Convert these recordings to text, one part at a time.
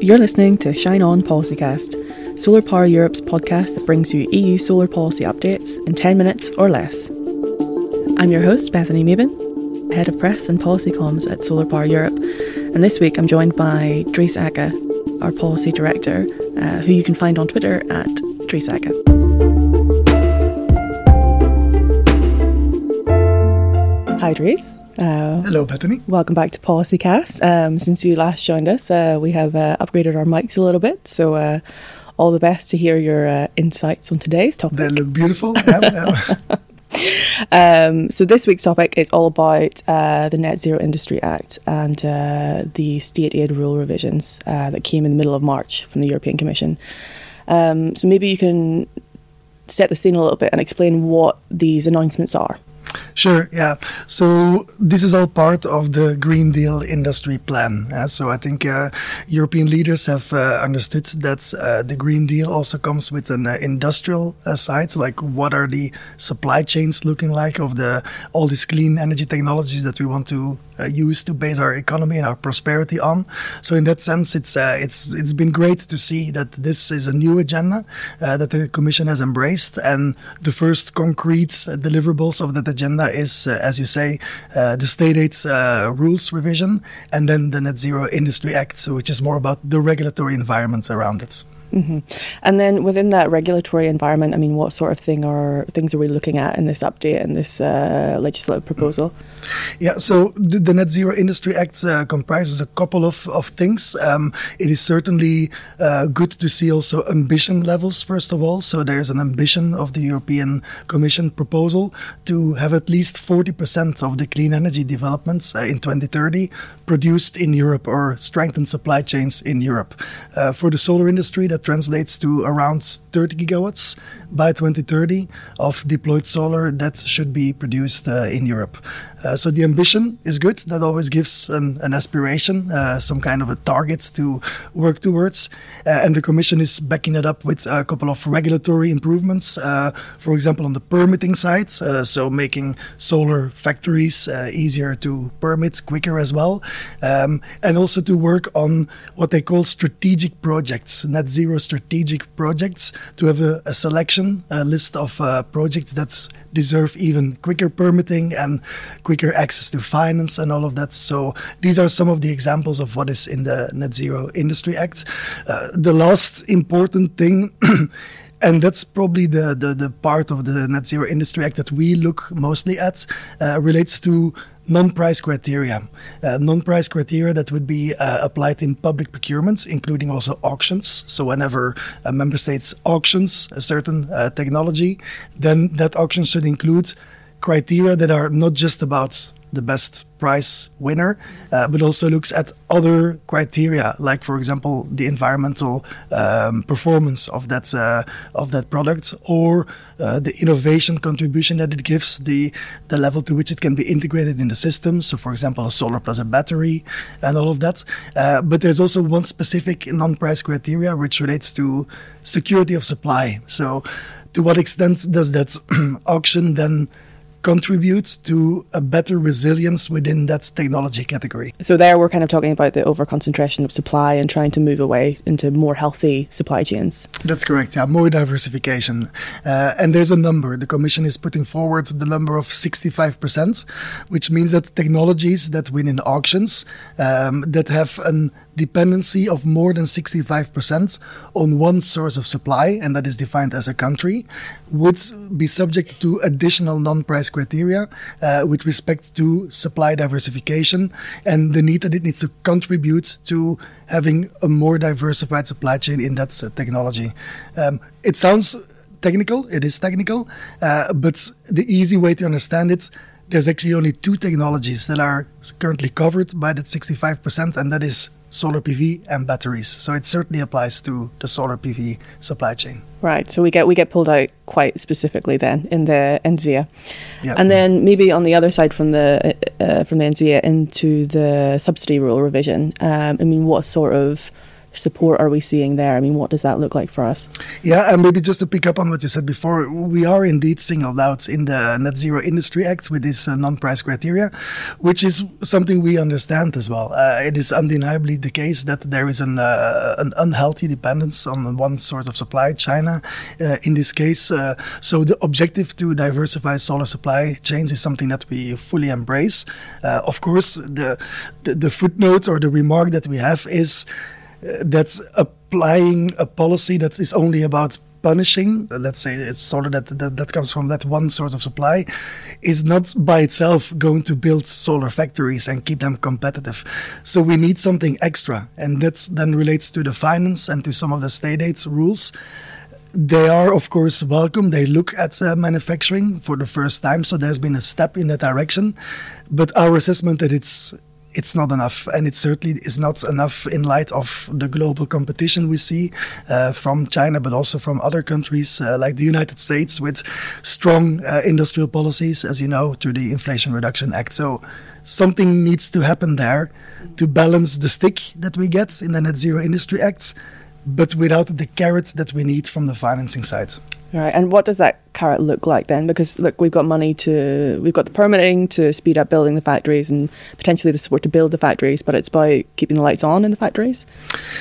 You're listening to Shine On Policycast, Solar Power Europe's podcast that brings you EU solar policy updates in 10 minutes or less. I'm your host, Bethany Meban, Head of Press and Policy Comms at Solar Power Europe, and this week I'm joined by Dries Acke, our Policy Director, uh, who you can find on Twitter at Dries Acke. Hi, Dries. Uh, Hello, Bethany. Welcome back to Policycast. Um, since you last joined us, uh, we have uh, upgraded our mics a little bit, so uh, all the best to hear your uh, insights on today's topic. They look beautiful. yeah, um, so this week's topic is all about uh, the Net Zero Industry Act and the state aid rule revisions that came in the middle of March from the European Commission. Um, so maybe you can set the scene a little bit and explain what these announcements are. Sure, yeah. So this is all part of the Green Deal industry plan. Uh, so I think uh, European leaders have uh, understood that uh, the Green Deal also comes with an uh, industrial uh, side, like what are the supply chains looking like of the all these clean energy technologies that we want to use to base our economy and our prosperity on. So in that sense, it's it's it's been great to see that this is a new agenda that the Commission has embraced, and the first concrete deliverables of that agenda agenda is, uh, as you say, uh, the state aid uh, rules revision, and then the Net Zero Industry Act, which is more about the regulatory environment around it. Mm-hmm. And then within that regulatory environment, I mean, what sort of thing are things are we looking at in this update and this uh, legislative proposal? Yeah, so the, the Net Zero Industry Act uh, comprises a couple of, of things. Um, it is certainly uh, good to see also ambition levels, first of all. So there's an ambition of the European Commission proposal to have at least 40% of the clean energy developments uh, in 2030 produced in Europe or strengthened supply chains in Europe. Uh, for the solar industry, that translates to around 30 gigawatts by 2030 of deployed solar that should be produced uh, in Europe. Uh, so the ambition is good. That always gives an, an aspiration, uh, some kind of a target to work towards. Uh, and the Commission is backing it up with a couple of regulatory improvements. Uh, for example, on the permitting side, uh, so making solar factories easier to permit, quicker as well, um, and also to work on what they call strategic projects, net zero strategic projects, to have a, a selection, a list of projects that deserve even quicker permitting and quicker access to finance and all of that. So these are some of the examples of what is in the Net Zero Industry Act. Uh, the last important thing. and that's probably the, the, the part of the Net Zero Industry Act that we look mostly at uh, relates to non-price criteria. Uh, non-price criteria that would be uh, applied in public procurements, including also auctions. So whenever a member states auctions a certain uh, technology, then that auction should include criteria that are not just about the best price winner, uh, but also looks at other criteria, like for example the environmental um, performance of that uh, of that product, or uh, the innovation contribution that it gives, the the level to which it can be integrated in the system. So, for example, a solar plus a battery, and all of that. Uh, but there's also one specific non-price criteria which relates to security of supply. So, to what extent does that auction then contribute to a better resilience within that technology category. So there we're kind of talking about the overconcentration of supply and trying to move away into more healthy supply chains. That's correct. Yeah, more diversification. Uh, and there's a number. The Commission is putting forward the number of 65%, which means that technologies that win in auctions um, that have a dependency of more than 65% on one source of supply, and that is defined as a country, would be subject to additional non-price criteria uh, with respect to supply diversification and the need that it needs to contribute to having a more diversified supply chain in that technology. Um, it sounds technical, it is technical, uh, but the easy way to understand it there's actually only two technologies that are currently covered by that 65%, and that is solar PV and batteries. So it certainly applies to the solar PV supply chain. Right. So we get we get pulled out quite specifically then in the NZIA, yep. and then maybe on the other side from the uh, from the NZIA into the subsidy rule revision. Um, I mean, what sort of support are we seeing there? I mean, what does that look like for us? Yeah, and maybe just to pick up on what you said before, we are indeed singled out in the Net Zero Industry Act with this uh, non-price criteria, which is something we understand as well. Uh, it is undeniably the case that there is an, uh, an unhealthy dependence on one source of supply, China, uh, in this case. Uh, so the objective to diversify solar supply chains is something that we fully embrace. Uh, of course, the, the, the footnote or the remark that we have is that's applying a policy that is only about punishing, let's say it's solar that, that, that comes from that one source of supply, is not by itself going to build solar factories and keep them competitive. So we need something extra. And that then relates to the finance and to some of the state aid rules. They are, of course, welcome. They look at uh, manufacturing for the first time. So there's been a step in that direction. But our assessment that it's it's not enough. And it certainly is not enough in light of the global competition we see uh, from China, but also from other countries uh, like the United States with strong uh, industrial policies, as you know, through the Inflation Reduction Act. So something needs to happen there to balance the stick that we get in the Net Zero Industry Act, but without the carrot that we need from the financing side. Right. And what does that carrot look like then? Because look, we've got money to, we've got the permitting to speed up building the factories and potentially the support to build the factories, but it's by keeping the lights on in the factories.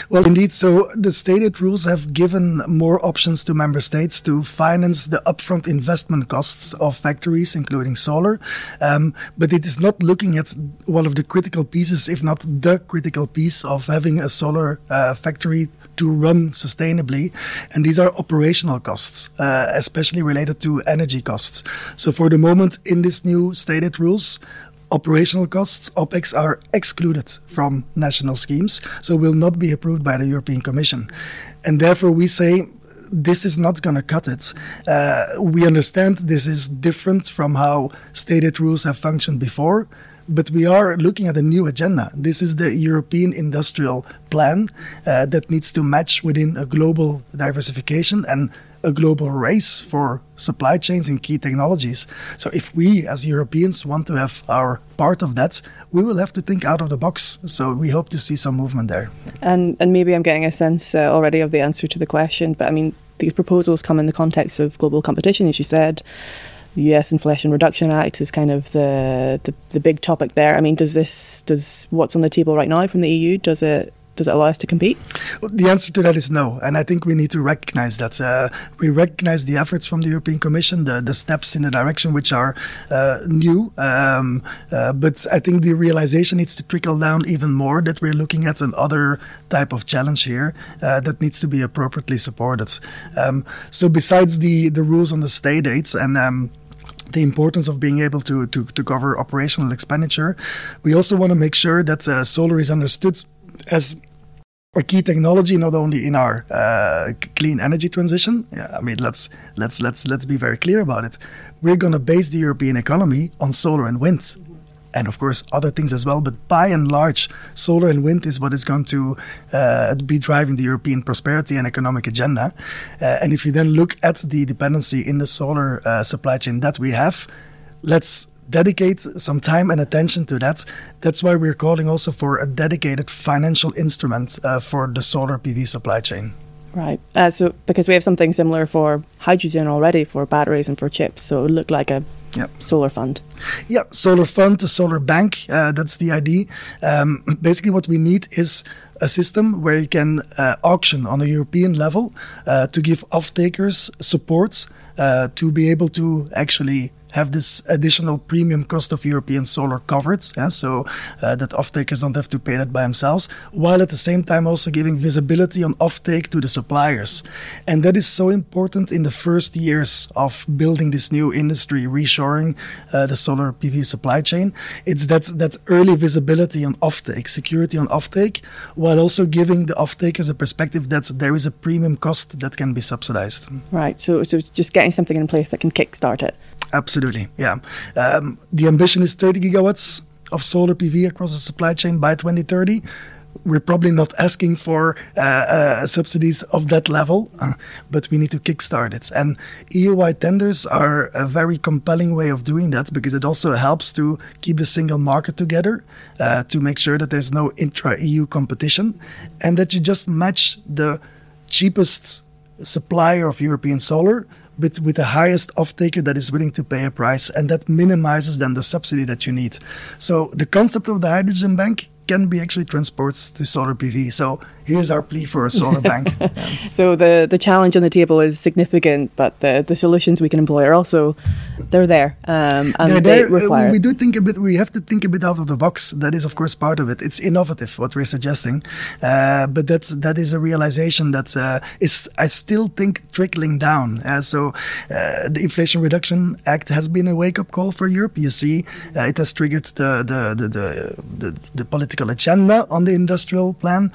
Well, indeed. So the state aid rules have given more options to member states to finance the upfront investment costs of factories, including solar. Um, but it is not looking at one of the critical pieces, if not the critical piece of having a solar uh, factory to run sustainably. And these are operational costs, uh, especially related to energy costs. So for the moment, in this new state aid rules, operational costs, OPEX, are excluded from national schemes, so will not be approved by the European Commission. And therefore, we say this is not going to cut it. Uh, we understand this is different from how state aid rules have functioned before, but we are looking at a new agenda. This is the European industrial plan uh, that needs to match within a global diversification and a global race for supply chains and key technologies. So, if we as Europeans want to have our part of that, we will have to think out of the box. So, we hope to see some movement there. And and maybe I'm getting a sense uh, already of the answer to the question, but I mean, these proposals come in the context of global competition, as you said. US Inflation Reduction Act is kind of the, the, the big topic there. I mean, does this does what's on the table right now from the EU does it does it allow us to compete? Well, the answer to that is no, and I think we need to recognize that. Uh, we recognize the efforts from the European Commission, the, the steps in the direction which are uh, new, um, uh, but I think the realization needs to trickle down even more that we're looking at another type of challenge here uh, that needs to be appropriately supported. Um, so besides the the rules on the state aids and um, the importance of being able to, to, to cover operational expenditure. We also want to make sure that uh, solar is understood as a key technology not only in our uh, clean energy transition. Yeah, I mean, let's let's let's let's be very clear about it. We're going to base the European economy on solar and wind and of course other things as well. But by and large, solar and wind is what is going to uh, be driving the European prosperity and economic agenda. Uh, and if you then look at the dependency in the solar uh, supply chain that we have, let's dedicate some time and attention to that. That's why we're calling also for a dedicated financial instrument uh, for the solar PV supply chain. Right. Uh, so because we have something similar for hydrogen already for batteries and for chips, so it would look like a Yep. Solar fund. Yeah, solar fund, a solar bank. Uh, that's the idea. Um, basically, what we need is a system where you can uh, auction on a European level uh, to give off-takers supports uh, to be able to actually have this additional premium cost of European solar covered, yeah, so uh, that off-takers don't have to pay that by themselves, while at the same time also giving visibility on off-take to the suppliers. And that is so important in the first years of building this new industry, reshoring uh, the solar PV supply chain. It's that, that early visibility on off-take, security on off-take, while also giving the off-takers a perspective that there is a premium cost that can be subsidized. Right, so, so just getting something in place that can kickstart it. Absolutely, yeah. Um, the ambition is 30 gigawatts of solar PV across the supply chain by 2030. we're probably not asking for uh, uh, subsidies of that level, uh, but we need to kickstart it. And EU-wide tenders are a very compelling way of doing that because it also helps to keep the single market together, uh, to make sure that there's no intra-EU competition, and that you just match the cheapest supplier of European solar with, with the highest off-taker that is willing to pay a price, and that minimizes then the subsidy that you need. So the concept of the hydrogen bank can be actually transported to solar PV. So here's our plea for a solar bank. so the the challenge on the table is significant, but the the solutions we can employ are also they're there um, and they're they there. require. We, we do think a bit. We have to think a bit out of the box. That is, of course, part of it. It's innovative what we're suggesting, uh, but that's that is a realization that uh, is I still think trickling down. Uh, so uh, the Inflation Reduction Act has been a wake up call for Europe. You see, uh, it has triggered the the the the, the, the political agenda on the industrial plan.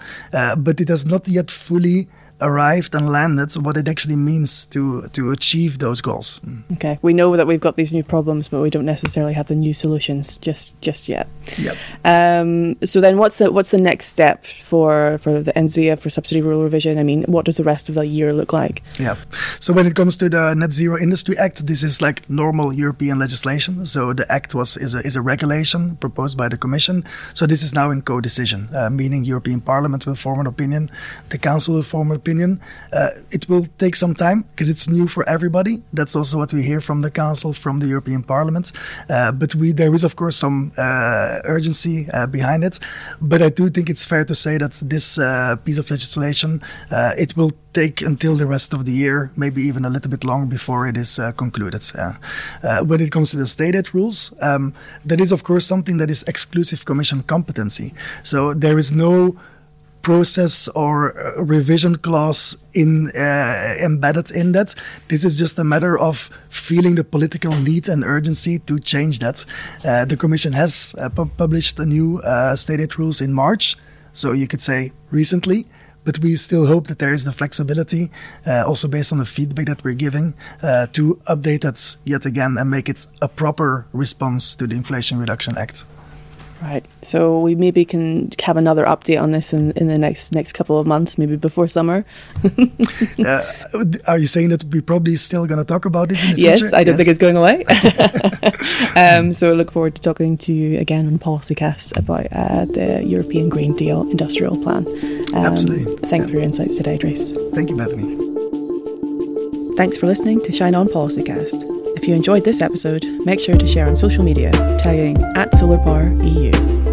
But it has not yet fully arrived and landed what it actually means to to achieve those goals. Okay, we know that we've got these new problems, but we don't necessarily have the new solutions just just yet. Yep. Um, so then, what's the what's the next step for for the NZIA for subsidy rule revision? I mean, what does the rest of the year look like? Yeah. So when it comes to the Net Zero Industry Act, this is like normal European legislation. So the act was is a, is a regulation proposed by the Commission. So this is now in co-decision, uh, meaning European Parliament will form an opinion, the Council will form an opinion. Uh, it will take some time because it's new for everybody. That's also what we hear from the Council, from the European Parliament. Uh, but we there is of course some uh, urgency uh, behind it. But I do think it's fair to say that this uh, piece of legislation it will take until the rest of the year, maybe even a little bit long before it is uh, concluded. Uh, uh, when it comes to the state aid rules, um, that is, of course, something that is exclusive Commission competency. So there is no process or uh, revision clause in uh, embedded in that. This is just a matter of feeling the political need and urgency to change that. Uh, the Commission has uh, pu- published a new uh, state aid rules in March, so you could say recently. But we still hope that there is the flexibility, uh, also based on the feedback that we're giving, to update that yet again and make it a proper response to the Inflation Reduction Act. Right. So we maybe can have another update on this in, in the next next couple of months, maybe before summer. uh, are you saying that we're probably still going to talk about this in the yes, future? I don't yes. think it's going away. um, so I look forward to talking to you again on PolicyCast about uh, the European Green Deal Industrial Plan. Um, Absolutely. Thanks yeah. for your insights today, Dries. Thank you, Bethany. Thanks for listening to Shine On PolicyCast. If you enjoyed this episode, make sure to share on social media, tagging at SolarPowerEU.